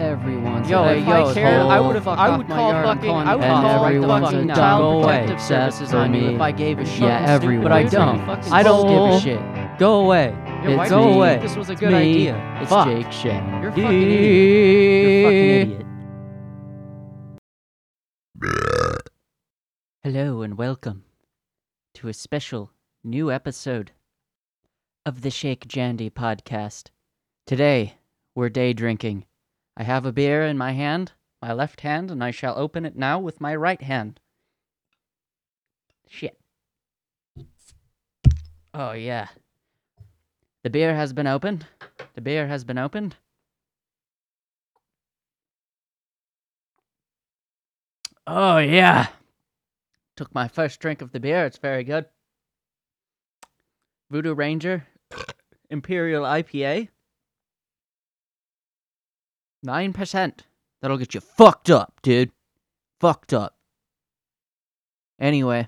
Everyone's Yo, a if I cared, I would've- I would call fucking- I would call, like, the fucking child protective services on you me. if I gave a shit. Yeah, everyone. But I don't. I don't give a shit. Go away. Yo, It's would me. think this was a good idea? It's Jake Shane. You're fucking idiot. You're fucking idiot. Hello and welcome to a special new episode of the Shake Jandy podcast. Today, we're day drinking. I have a beer in my hand, my left hand, and I shall open it now with my right hand. Shit. Oh, yeah. The beer has been opened. The beer has been opened. Oh, yeah. Took my first drink of the beer. It's very good. Voodoo Ranger Imperial IPA. 9%. That'll get you fucked up, dude. Fucked up. Anyway,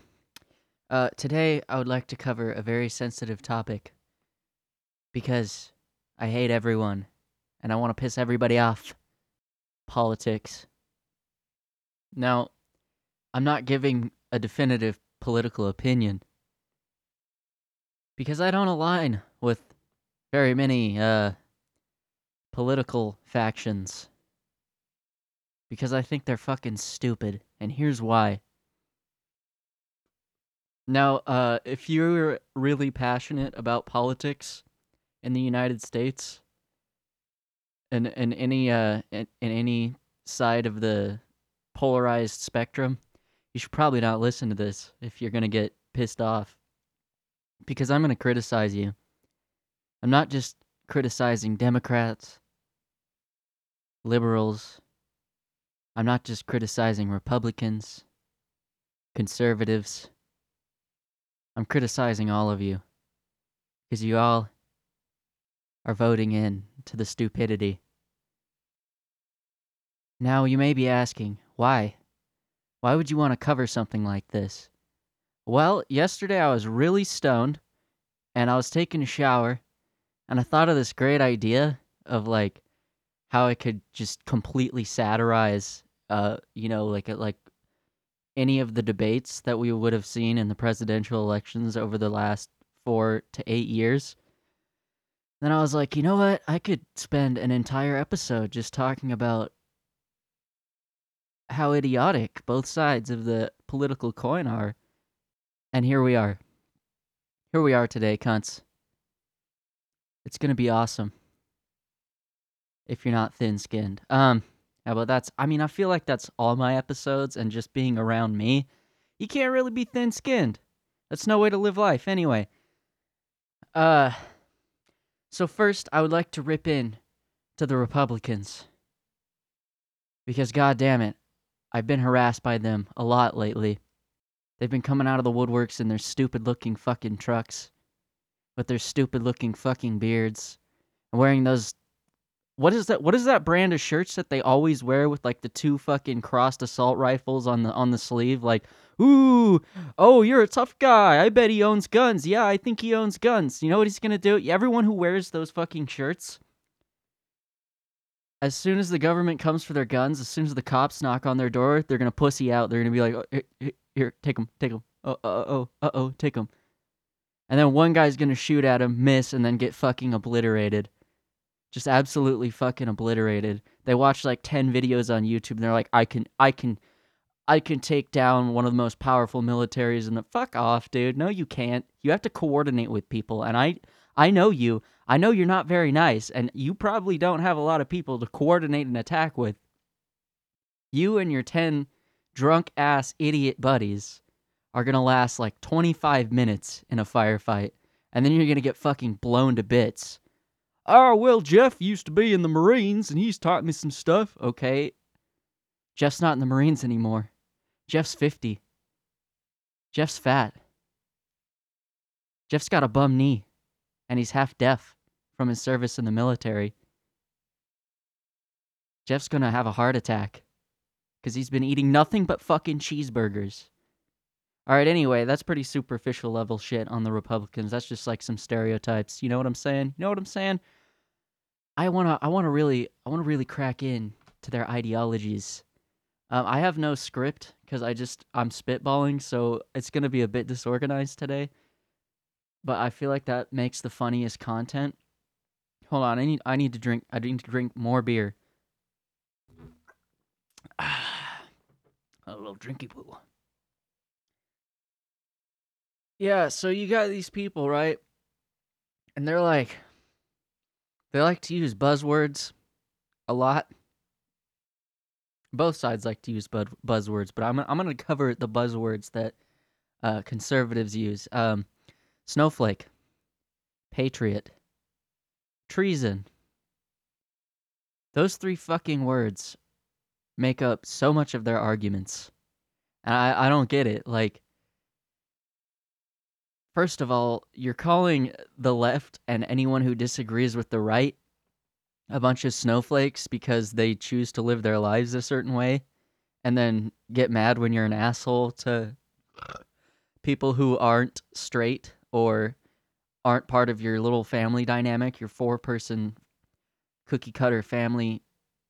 uh, today I would like to cover a very sensitive topic because I hate everyone and I want to piss everybody off. Politics. Now, I'm not giving a definitive political opinion because I don't align with very many uh, political factions because I think they're fucking stupid, and here's why. Now, uh, if you're really passionate about politics in the United States, in in any uh in, in any side of the polarized spectrum, you should probably not listen to this if you're gonna get pissed off, because I'm gonna criticize you. I'm not just criticizing Democrats, liberals. I'm not just criticizing Republicans, conservatives. I'm criticizing all of you because you all are voting in to the stupidity. Now, you may be asking, why? Why would you want to cover something like this? Well, yesterday I was really stoned and I was taking a shower and I thought of this great idea of like how I could just completely satirize uh you know like like any of the debates that we would have seen in the presidential elections over the last 4 to 8 years. Then I was like, you know what? I could spend an entire episode just talking about how idiotic both sides of the political coin are. And here we are. Here we are today, cunts. It's gonna be awesome. If you're not thin skinned. Um, yeah, but that's, I mean, I feel like that's all my episodes and just being around me. You can't really be thin skinned. That's no way to live life, anyway. Uh, so first, I would like to rip in to the Republicans. Because, god damn it, I've been harassed by them a lot lately. They've been coming out of the woodworks in their stupid looking fucking trucks with their stupid looking fucking beards and wearing those what is that what is that brand of shirts that they always wear with like the two fucking crossed assault rifles on the on the sleeve? Like ooh oh you're a tough guy. I bet he owns guns. Yeah i think he owns guns. You know what he's gonna do? Everyone who wears those fucking shirts as soon as the government comes for their guns as soon as the cops knock on their door they're gonna pussy out. They're gonna be like oh, here, here, take them take them oh uh oh uh oh take them and then one guy's gonna shoot at him miss and then get fucking obliterated just absolutely fucking obliterated. They watch like 10 videos on YouTube and they're like I can I can I can take down one of the most powerful militaries in the fuck off, dude. No you can't. You have to coordinate with people and I I know you. I know you're not very nice and you probably don't have a lot of people to coordinate an attack with. You and your 10 drunk ass idiot buddies are going to last like 25 minutes in a firefight and then you're going to get fucking blown to bits. Oh, well, Jeff used to be in the Marines and he's taught me some stuff. Okay. Jeff's not in the Marines anymore. Jeff's 50. Jeff's fat. Jeff's got a bum knee and he's half deaf from his service in the military. Jeff's gonna have a heart attack because he's been eating nothing but fucking cheeseburgers. All right, anyway, that's pretty superficial level shit on the Republicans. That's just like some stereotypes. You know what I'm saying? You know what I'm saying? I want to I want to really I want to really crack in to their ideologies. Um, I have no script because I just I'm spitballing, so it's gonna be a bit disorganized today. But I feel like that makes the funniest content. Hold on, I need I need to drink I need to drink more beer. a little drinky poo. Yeah, so you got these people, right? And they're like they like to use buzzwords a lot. Both sides like to use buzzwords, but I'm I'm going to cover the buzzwords that uh, conservatives use. Um, snowflake, patriot, treason. Those three fucking words make up so much of their arguments. And I, I don't get it. Like, first of all, you're calling the left and anyone who disagrees with the right a bunch of snowflakes because they choose to live their lives a certain way and then get mad when you're an asshole to people who aren't straight or aren't part of your little family dynamic, your four person cookie cutter family,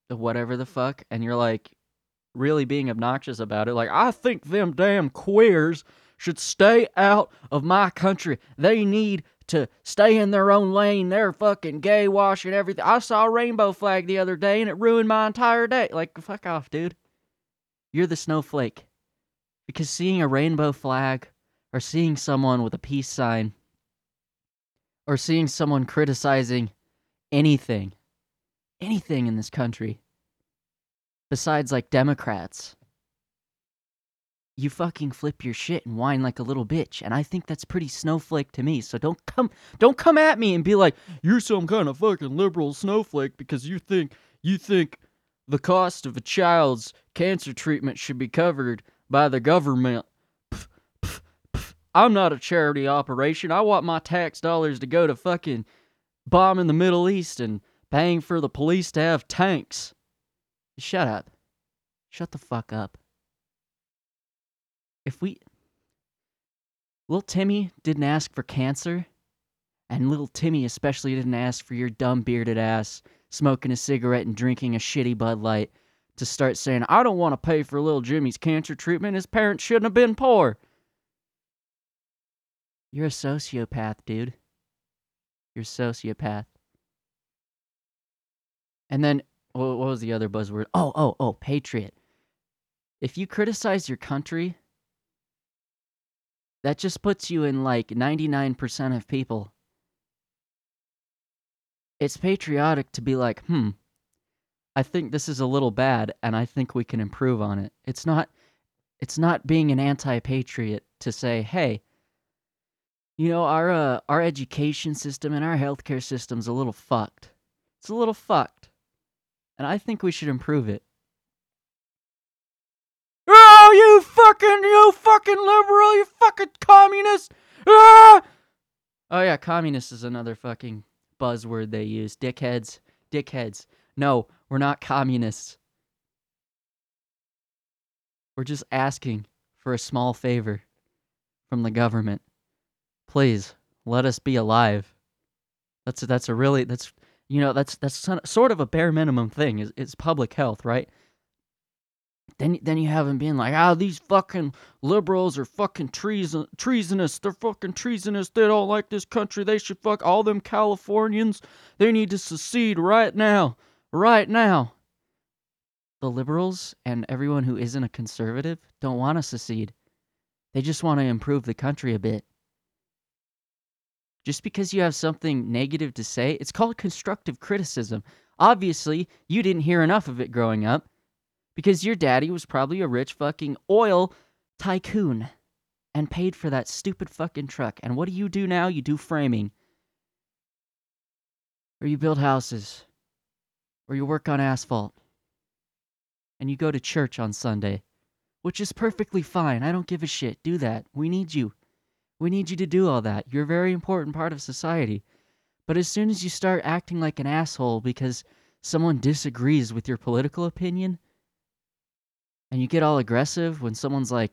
whatever the fuck, and you're like really being obnoxious about it. Like, I think them damn queers should stay out of my country. They need to stay in their own lane. They're fucking gay washing everything. I saw a rainbow flag the other day and it ruined my entire day. Like, fuck off, dude. You're the snowflake. Because seeing a rainbow flag or seeing someone with a peace sign or seeing someone criticizing anything, anything in this country, besides like Democrats, you fucking flip your shit and whine like a little bitch. And i think that's pretty snowflake to me. So don't come don't come at me and be like you're some kind of fucking liberal snowflake because you think you think the cost of a child's cancer treatment should be covered by the government. I'm not a charity operation. I want my tax dollars to go to fucking bombing the middle east and paying for the police to have tanks. Shut up. Shut the fuck up if we little Timmy didn't ask for cancer, and little Timmy especially didn't ask for your dumb bearded ass smoking a cigarette and drinking a shitty Bud Light to start saying, I don't want to pay for little Jimmy's cancer treatment. His parents shouldn't have been poor. You're a sociopath, dude. You're a sociopath. And then, what was the other buzzword? Oh, oh, oh, patriot. If you criticize your country that just puts you in like 99% of people. It's patriotic to be like, hmm, I think this is a little bad and I think we can improve on it. It's not it's not being an anti-patriot to say, "Hey, you know, our uh, our education system and our healthcare system's a little fucked. It's a little fucked. And I think we should improve it." Oh, you fucking, you fucking liberal, you fucking communist! Ah! Oh yeah, communist is another fucking buzzword they use. Dickheads, dickheads. No, we're not communists. We're just asking for a small favor from the government. Please let us be alive. That's a, that's a really that's you know that's that's sort of a bare minimum thing. Is it's public health, right? Then, then you have him being like, ah, these fucking liberals are fucking treason, treasonous. They're fucking treasonous. They don't like this country. They should fuck all them Californians. They need to secede right now. Right now. The liberals and everyone who isn't a conservative don't want to secede. They just want to improve the country a bit. Just because you have something negative to say, it's called constructive criticism. Obviously, you didn't hear enough of it growing up because your daddy was probably a rich fucking oil tycoon and paid for that stupid fucking truck. And what do you do now? You do framing. Or you build houses. Or you work on asphalt. And you go to church on Sunday, which is perfectly fine. I don't give a shit. Do that. We need you. We need you to do all that. You're a very important part of society. But as soon as you start acting like an asshole because someone disagrees with your political opinion, and you get all aggressive when someone's like,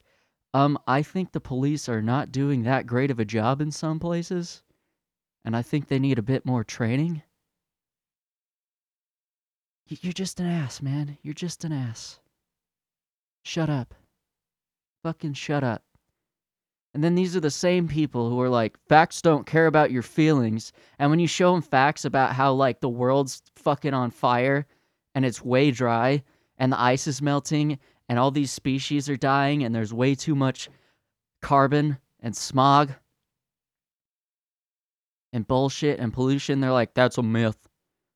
um, I think the police are not doing that great of a job in some places, and I think they need a bit more training. You're just an ass, man. You're just an ass. Shut up. Fucking shut up. And then these are the same people who are like, facts don't care about your feelings. And when you show them facts about how, like, the world's fucking on fire and it's way dry and the ice is melting and all these species are dying and there's way too much carbon and smog and bullshit and pollution, they're like, that's a myth.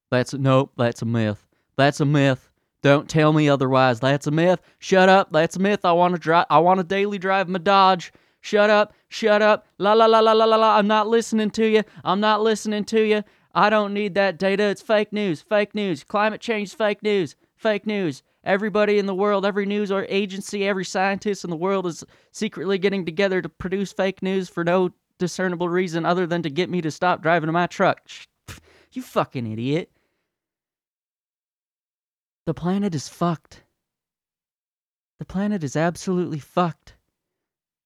That's nope, that's a myth. That's a myth. Don't tell me otherwise. That's a myth. Shut up. That's a myth. I want to drive. I want to daily drive my Dodge. Shut up. Shut up. La la la la la la la. I'm not listening to you. I'm not listening to you. I don't need that data. It's fake news. Fake news. Climate change fake news. Fake news. Everybody in the world, every news or agency, every scientist in the world is secretly getting together to produce fake news for no discernible reason other than to get me to stop driving my truck. You fucking idiot. The planet is fucked. The planet is absolutely fucked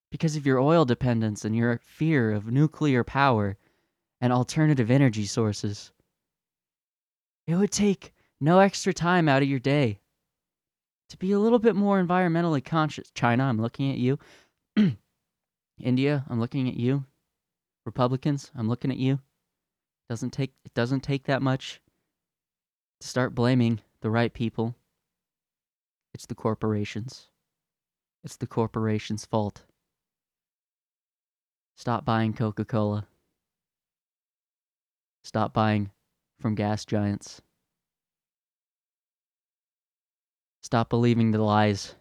because of your oil dependence and your fear of nuclear power and alternative energy sources. It would take no extra time out of your day to be a little bit more environmentally conscious. China, I'm looking at you. India, I'm looking at you. Republicans, I'm looking at you. Doesn't take it doesn't take that much to start blaming the right people. It's the corporations. It's the corporations' fault. Stop buying Coca Cola. Stop buying from gas giants. Stop believing the lies.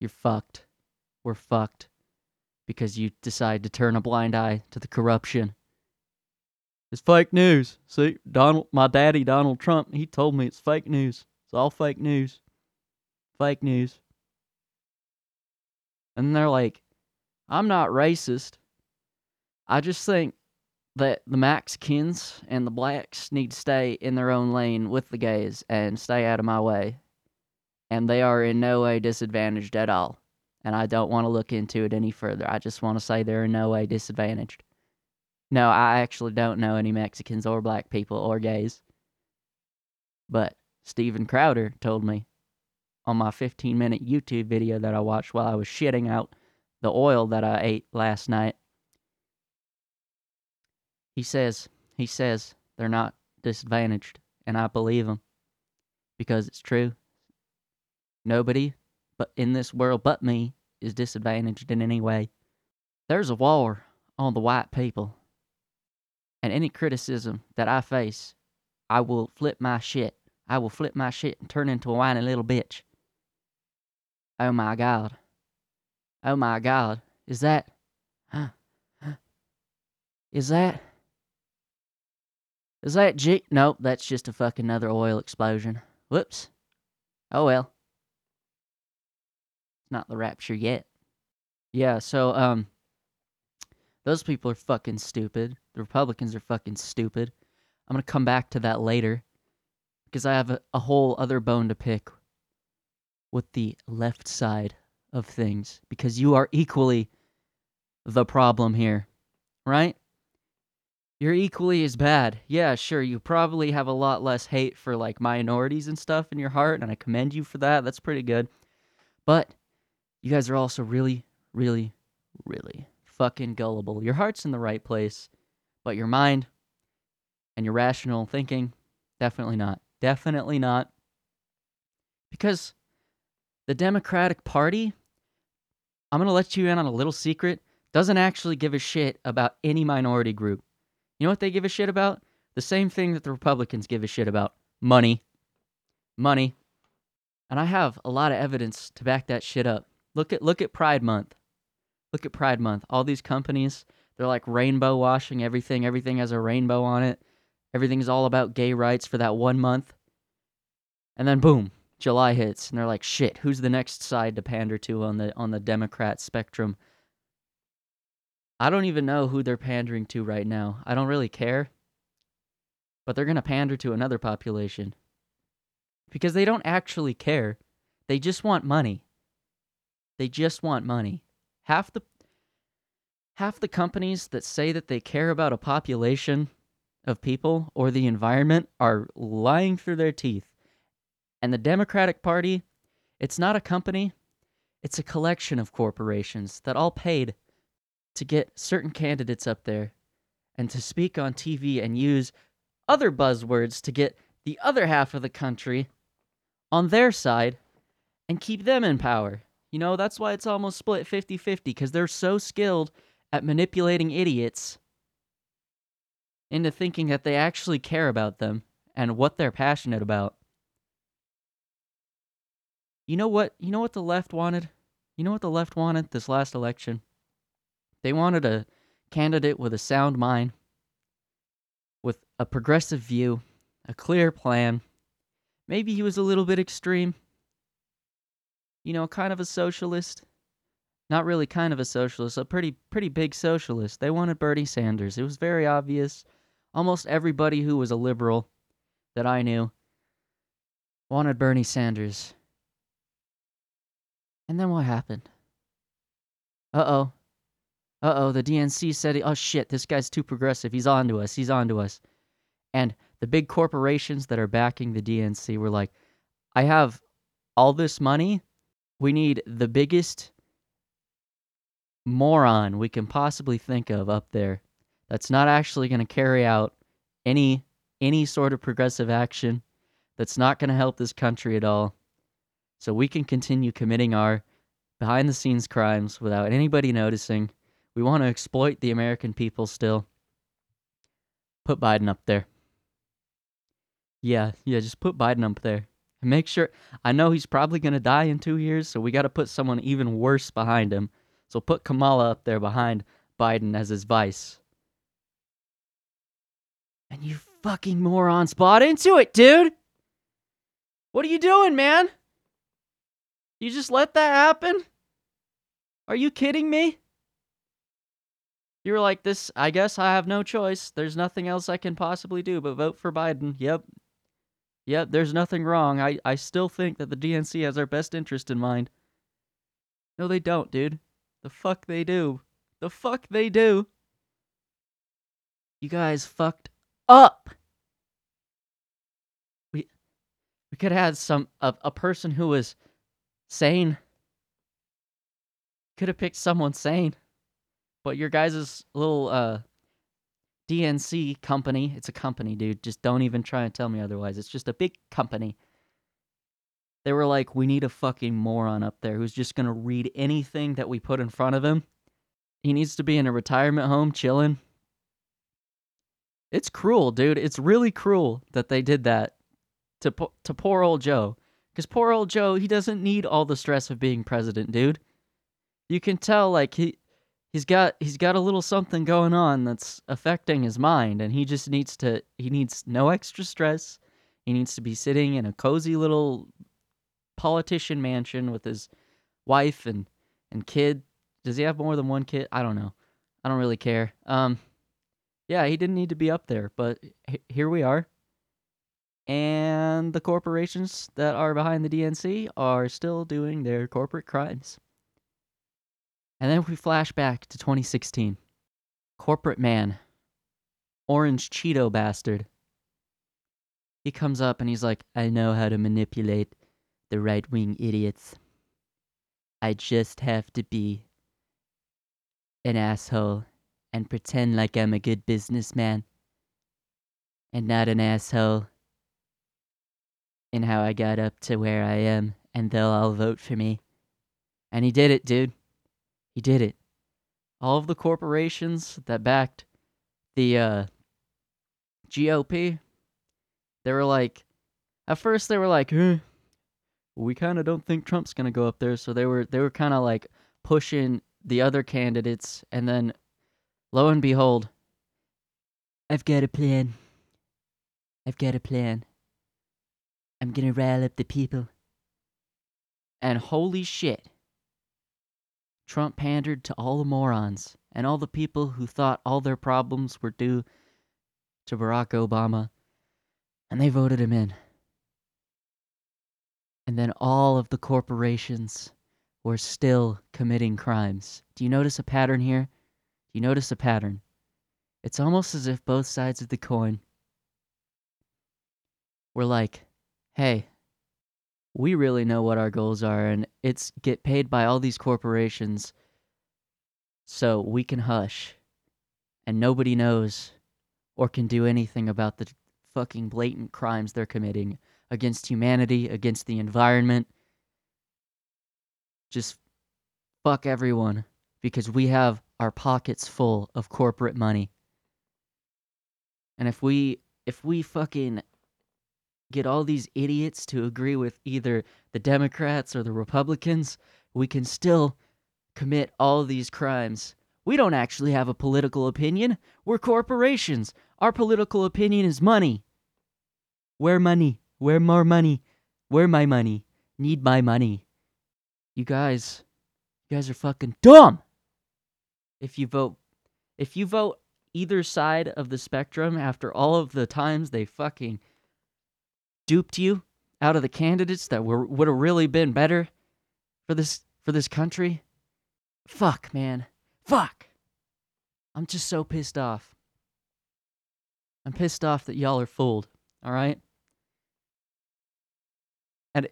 You're fucked. We're fucked. Because you decide to turn a blind eye to the corruption. It's fake news. See, Donald, my daddy, Donald Trump, he told me it's fake news. It's all fake news. Fake news. And they're like, I'm not racist. I just think that the Mexicans and the blacks need to stay in their own lane with the gays and stay out of my way. And they are in no way disadvantaged at all. And I don't want to look into it any further. I just want to say they're in no way disadvantaged. No, I actually don't know any Mexicans or black people or gays. But Steven Crowder told me on my 15 minute YouTube video that I watched while I was shitting out the oil that I ate last night. He says, he says they're not disadvantaged, and I believe him because it's true. Nobody but in this world but me is disadvantaged in any way. There's a war on the white people. And any criticism that I face, I will flip my shit. I will flip my shit and turn into a whiny little bitch. Oh my god. Oh my god. Is that. Is that. Is that G. Nope, that's just a fucking another oil explosion. Whoops. Oh well. It's not the rapture yet. Yeah, so, um. Those people are fucking stupid. The Republicans are fucking stupid. I'm gonna come back to that later. Because I have a, a whole other bone to pick with the left side of things. Because you are equally the problem here. Right? You're equally as bad. Yeah, sure, you probably have a lot less hate for like minorities and stuff in your heart, and I commend you for that. That's pretty good. But you guys are also really, really, really fucking gullible. Your heart's in the right place, but your mind and your rational thinking, definitely not. Definitely not. Because the Democratic Party, I'm going to let you in on a little secret, doesn't actually give a shit about any minority group. You know what they give a shit about? The same thing that the Republicans give a shit about money. Money. And I have a lot of evidence to back that shit up. Look at look at Pride Month. Look at Pride Month. All these companies, they're like rainbow washing everything. Everything has a rainbow on it. Everything's all about gay rights for that one month. And then boom, July hits and they're like, "Shit, who's the next side to pander to on the on the Democrat spectrum?" I don't even know who they're pandering to right now. I don't really care. But they're going to pander to another population. Because they don't actually care. They just want money. They just want money. Half the half the companies that say that they care about a population of people or the environment are lying through their teeth. And the Democratic Party, it's not a company, it's a collection of corporations that all paid to get certain candidates up there and to speak on TV and use other buzzwords to get the other half of the country on their side and keep them in power. You know, that's why it's almost split 50 50 because they're so skilled at manipulating idiots into thinking that they actually care about them and what they're passionate about. You know what? You know what the left wanted? You know what the left wanted this last election? They wanted a candidate with a sound mind, with a progressive view, a clear plan. Maybe he was a little bit extreme. You know, kind of a socialist. Not really kind of a socialist, a pretty pretty big socialist. They wanted Bernie Sanders. It was very obvious. Almost everybody who was a liberal that I knew wanted Bernie Sanders. And then what happened? Uh oh. Uh oh, the DNC said, oh shit, this guy's too progressive. He's on to us. He's on to us. And the big corporations that are backing the DNC were like, I have all this money. We need the biggest moron we can possibly think of up there that's not actually going to carry out any any sort of progressive action that's not going to help this country at all so we can continue committing our behind the scenes crimes without anybody noticing we want to exploit the american people still put biden up there yeah yeah just put biden up there and make sure i know he's probably going to die in 2 years so we got to put someone even worse behind him so put Kamala up there behind Biden as his vice. And you fucking morons bought into it, dude. What are you doing, man? You just let that happen? Are you kidding me? You were like, this, I guess I have no choice. There's nothing else I can possibly do but vote for Biden. Yep. Yep, there's nothing wrong. I, I still think that the DNC has our best interest in mind. No, they don't, dude. The fuck they do. The fuck they do. You guys fucked up. We we could have had some a, a person who was sane. Could have picked someone sane. But your guys' little uh DNC company, it's a company, dude. Just don't even try and tell me otherwise. It's just a big company. They were like, we need a fucking moron up there who's just gonna read anything that we put in front of him. He needs to be in a retirement home chilling. It's cruel, dude. It's really cruel that they did that to to poor old Joe. Cuz poor old Joe, he doesn't need all the stress of being president, dude. You can tell like he he's got he's got a little something going on that's affecting his mind and he just needs to he needs no extra stress. He needs to be sitting in a cozy little politician mansion with his wife and and kid. Does he have more than one kid? I don't know. I don't really care. Um, yeah, he didn't need to be up there, but h- here we are. And the corporations that are behind the DNC are still doing their corporate crimes. And then we flash back to 2016. Corporate man, orange Cheeto bastard. He comes up and he's like, I know how to manipulate the right wing idiots. I just have to be an asshole and pretend like I'm a good businessman and not an asshole in how I got up to where I am, and they'll all vote for me. And he did it, dude. He did it. All of the corporations that backed the uh, GOP, they were like, at first they were like, eh, we kind of don't think Trump's to go up there, so they were they were kind of like pushing the other candidates and then lo and behold, I've got a plan. I've got a plan. I'm to rile up the people. And holy shit. Trump pandered to all the morons and all the people who thought all their problems were due to Barack Obama, and they voted him in. And then all of the corporations were still committing crimes. Do you notice a pattern here? Do you notice a pattern? It's almost as if both sides of the coin were like, hey, we really know what our goals are, and it's get paid by all these corporations so we can hush and nobody knows or can do anything about the fucking blatant crimes they're committing against humanity, against the environment. Just fuck everyone because we have our pockets full of corporate money. And if we if we fucking get all these idiots to agree with either the Democrats or the Republicans, we can still commit all these crimes. We don't actually have a political opinion. We're corporations. Our political opinion is money. Where money? Where more money? Where my money? Need my money. You guys, you guys are fucking dumb. If you vote, if you vote either side of the spectrum after all of the times they fucking duped you out of the candidates that were would have really been better for this for this country. Fuck, man. Fuck. I'm just so pissed off. I'm pissed off that y'all are fooled, all right? And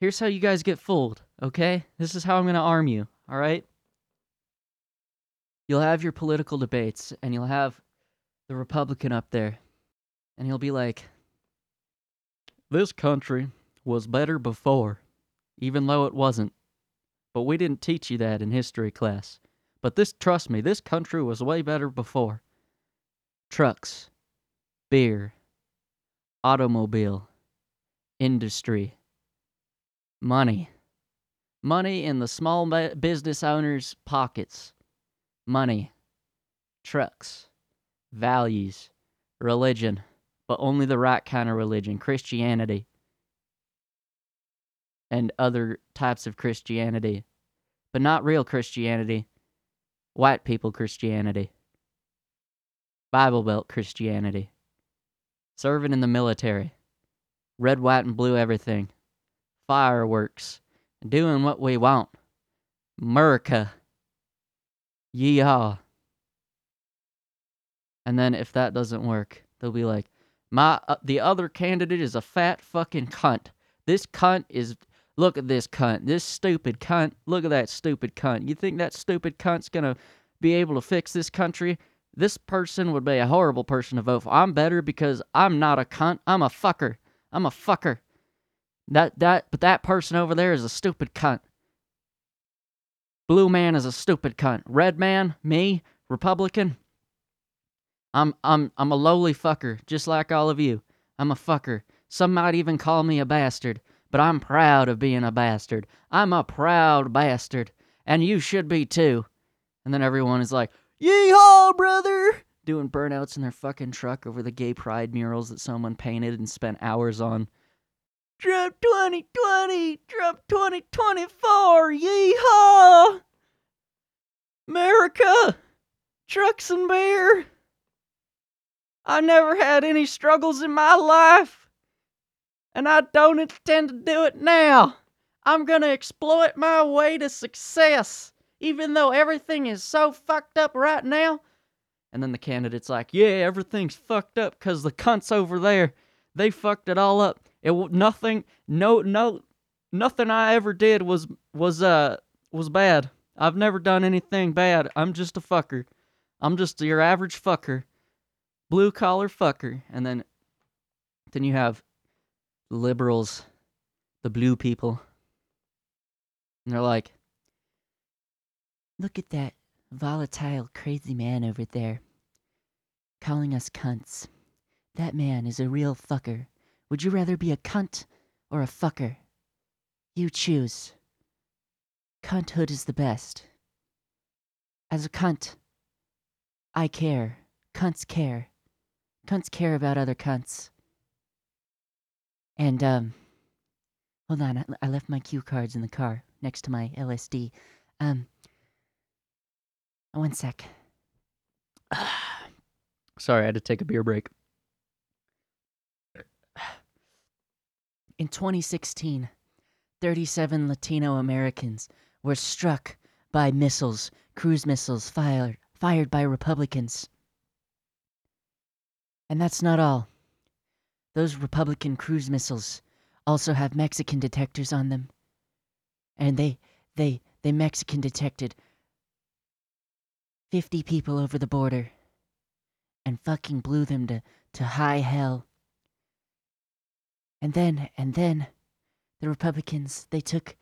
here's how you guys get fooled, okay? This is how I'm going to arm you, all right? You'll have your political debates and you'll have the Republican up there and he'll be like, this country was better before, even though it wasn't. But we didn't teach you that in history class. But this, trust me, this country was way better before. Trucks, beer, automobile, industry, money. Money in the small business owners' pockets. Money, trucks, values, religion but only the right kind of religion, Christianity, and other types of Christianity, but not real Christianity, white people Christianity, Bible Belt Christianity, serving in the military, red, white, and blue everything, fireworks, doing what we want, America, yeehaw. And then if that doesn't work, they'll be like, my uh, the other candidate is a fat fucking cunt. This cunt is look at this cunt. This stupid cunt. Look at that stupid cunt. You think that stupid cunt's going to be able to fix this country? This person would be a horrible person to vote for. I'm better because I'm not a cunt. I'm a fucker. I'm a fucker. That that but that person over there is a stupid cunt. Blue man is a stupid cunt. Red man, me, Republican, I'm I'm I'm a lowly fucker, just like all of you. I'm a fucker. Some might even call me a bastard, but I'm proud of being a bastard. I'm a proud bastard, and you should be too. And then everyone is like, "Yeehaw, brother!" doing burnouts in their fucking truck over the gay pride murals that someone painted and spent hours on. Trump 2020, Trump 2024, yeehaw! America, trucks and beer. I never had any struggles in my life, and I don't intend to do it now. I'm going to exploit my way to success, even though everything is so fucked up right now. And then the candidate's like, "Yeah, everything's fucked up cuz the cunts over there, they fucked it all up. It nothing no no nothing I ever did was was uh was bad. I've never done anything bad. I'm just a fucker. I'm just your average fucker blue collar fucker. And then then you have liberals, the blue people. And they're like, Look at that volatile, crazy man over there calling us cunts. That man is a real fucker. Would you rather be a cunt or a fucker? You choose. Cunthood is the best. As a cunt, I care. Cunts care. Cunts care about other cunts. And, um, hold on, I, I left my cue cards in the car next to my LSD. Um, one sec. Sorry, I had to take a beer break. In 2016, 37 Latino Americans were struck by missiles, cruise missiles fired fired by Republicans. And that's not all. Those Republican cruise missiles also have Mexican detectors on them. And they they they Mexican detected 50 people over the border and fucking blew them to, to high hell. And then and then the Republicans they took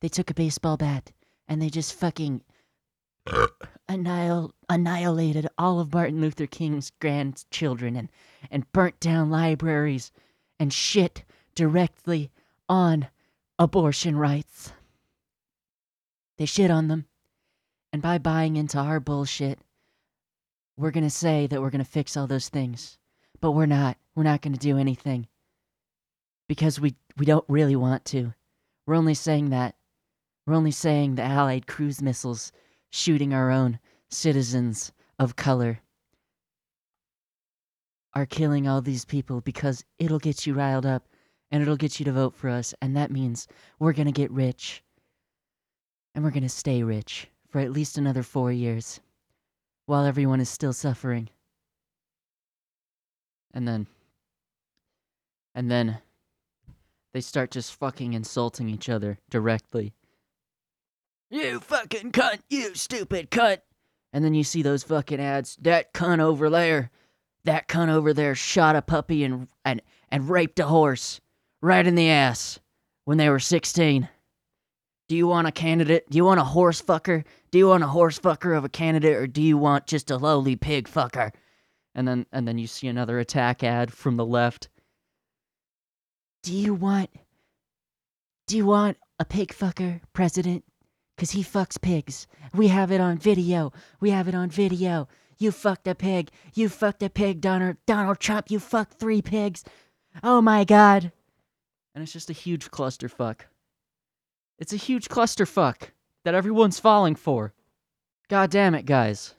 they took a baseball bat and they just fucking annihil- annihilated all of Martin Luther King's grandchildren and, and burnt down libraries and shit directly on abortion rights. They shit on them. And by buying into our bullshit, we're going to say that we're going to fix all those things. But we're not. We're not going to do anything. Because we, we don't really want to. We're only saying that. We're only saying the Allied cruise missiles shooting our own citizens of color are killing all these people because it'll get you riled up and it'll get you to vote for us. And that means we're going to get rich. And we're going to stay rich for at least another four years while everyone is still suffering. And then. And then. They start just fucking insulting each other directly. You fucking cunt, you stupid cunt. And then you see those fucking ads. That cunt over there. That cunt over there shot a puppy and and and raped a horse right in the ass when they were 16. Do you want a candidate? Do you want a horse fucker? Do you want a horse fucker of a candidate or do you want just a lowly pig fucker? And then and then you see another attack ad from the left. Do you want Do you want a pig fucker president? Cause he fucks pigs. We have it on video. We have it on video. You fucked a pig. You fucked a pig, Donald Donald Trump. You fucked three pigs. Oh my god. And it's just a huge clusterfuck. It's a huge clusterfuck that everyone's falling for. God damn it, guys.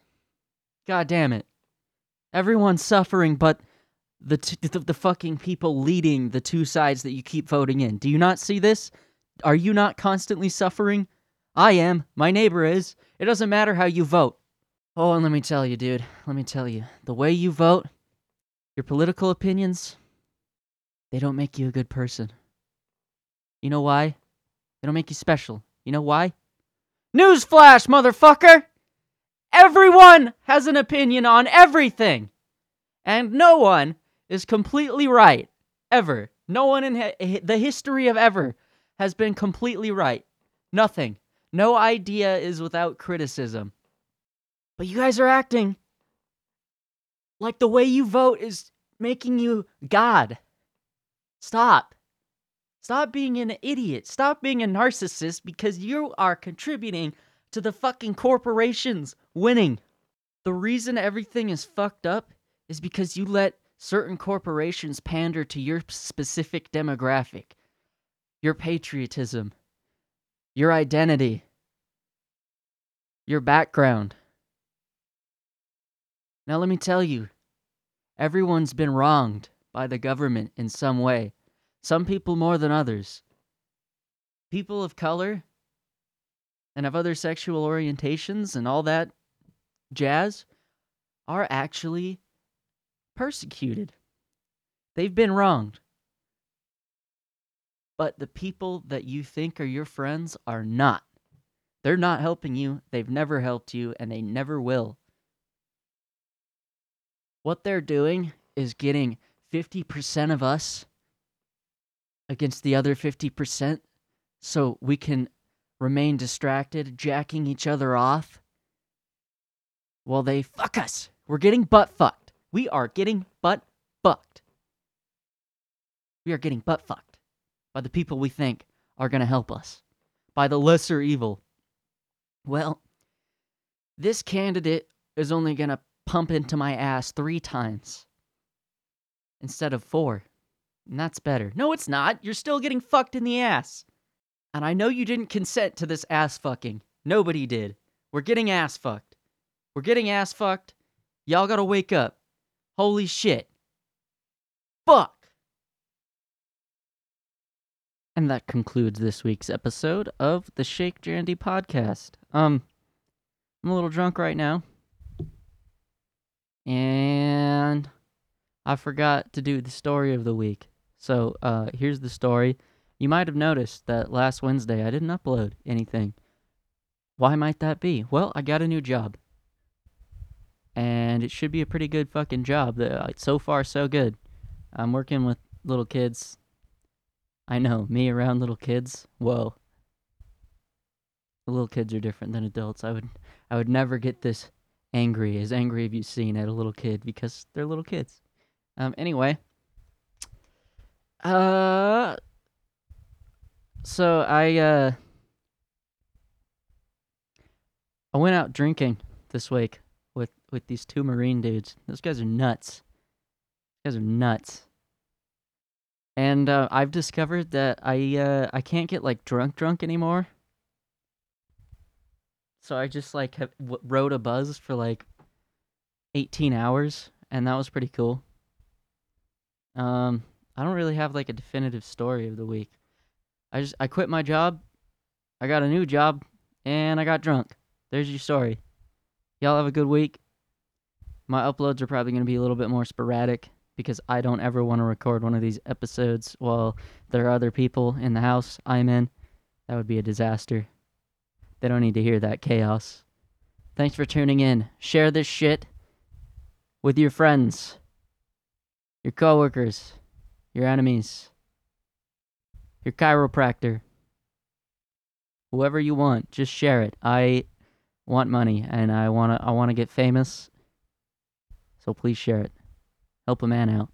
God damn it. Everyone's suffering, but the, t- the the fucking people leading the two sides that you keep voting in. Do you not see this? Are you not constantly suffering? I am. My neighbor is. It doesn't matter how you vote. Oh, and let me tell you, dude. Let me tell you. The way you vote, your political opinions, they don't make you a good person. You know why? They don't make you special. You know why? Newsflash, motherfucker! Everyone has an opinion on everything! And no one is completely right. Ever. No one in the history of ever has been completely right. Nothing. No idea is without criticism. But you guys are acting like the way you vote is making you God. Stop. Stop being an idiot. Stop being a narcissist because you are contributing to the fucking corporations winning. The reason everything is fucked up is because you let certain corporations pander to your specific demographic, your patriotism, your identity, your background. Now, let me tell you, everyone's been wronged by the government in some way, some people more than others. People of color and of other sexual orientations and all that jazz are actually persecuted. They've been wronged. But the people that you think are your friends are not. They're not helping you. They've never helped you, and they never will. What they're doing is getting 50% of us against the other 50% so we can remain distracted, jacking each other off while they fuck us. We're getting butt fucked. We are getting butt fucked. We are getting butt fucked by the people we think are going to help us, by the lesser evil. Well, this candidate is only going to pump into my ass three times instead of four. And that's better. No, it's not. You're still getting fucked in the ass. And I know you didn't consent to this ass fucking. Nobody did. We're getting ass fucked. We're getting ass fucked. Y'all gotta wake up. Holy shit. Fuck. And that concludes this week's episode of the Shake Jandy podcast. Um, I'm a little drunk right now. And I forgot to do the story of the week. So uh, here's the story. You might have noticed that last Wednesday I didn't upload anything. Why might that be? Well, I got a new job. And it should be a pretty good fucking job. Uh, So far, so good. I'm working with little kids. I know, me around little kids. Whoa. Little kids are different than adults. I would I would never get this angry, as angry as you've seen at a little kid because they're little kids. Um anyway. Uh so I uh I went out drinking this week with with these two marine dudes. Those guys are nuts. Those guys are nuts. And uh, I've discovered that I uh, I can't get like drunk drunk anymore. So I just like have, w- rode a buzz for like 18 hours, and that was pretty cool. Um, I don't really have like a definitive story of the week. I just I quit my job, I got a new job, and I got drunk. There's your story. Y'all have a good week. My uploads are probably going to be a little bit more sporadic because I don't ever want to record one of these episodes while there are other people in the house I'm in. That would be a disaster. They don't need to hear that chaos. Thanks for tuning in. Share this shit with your friends, your coworkers, your enemies, your chiropractor, whoever you want. Just share it. I want money and I want to I want to get famous. So please share it. Help a man out.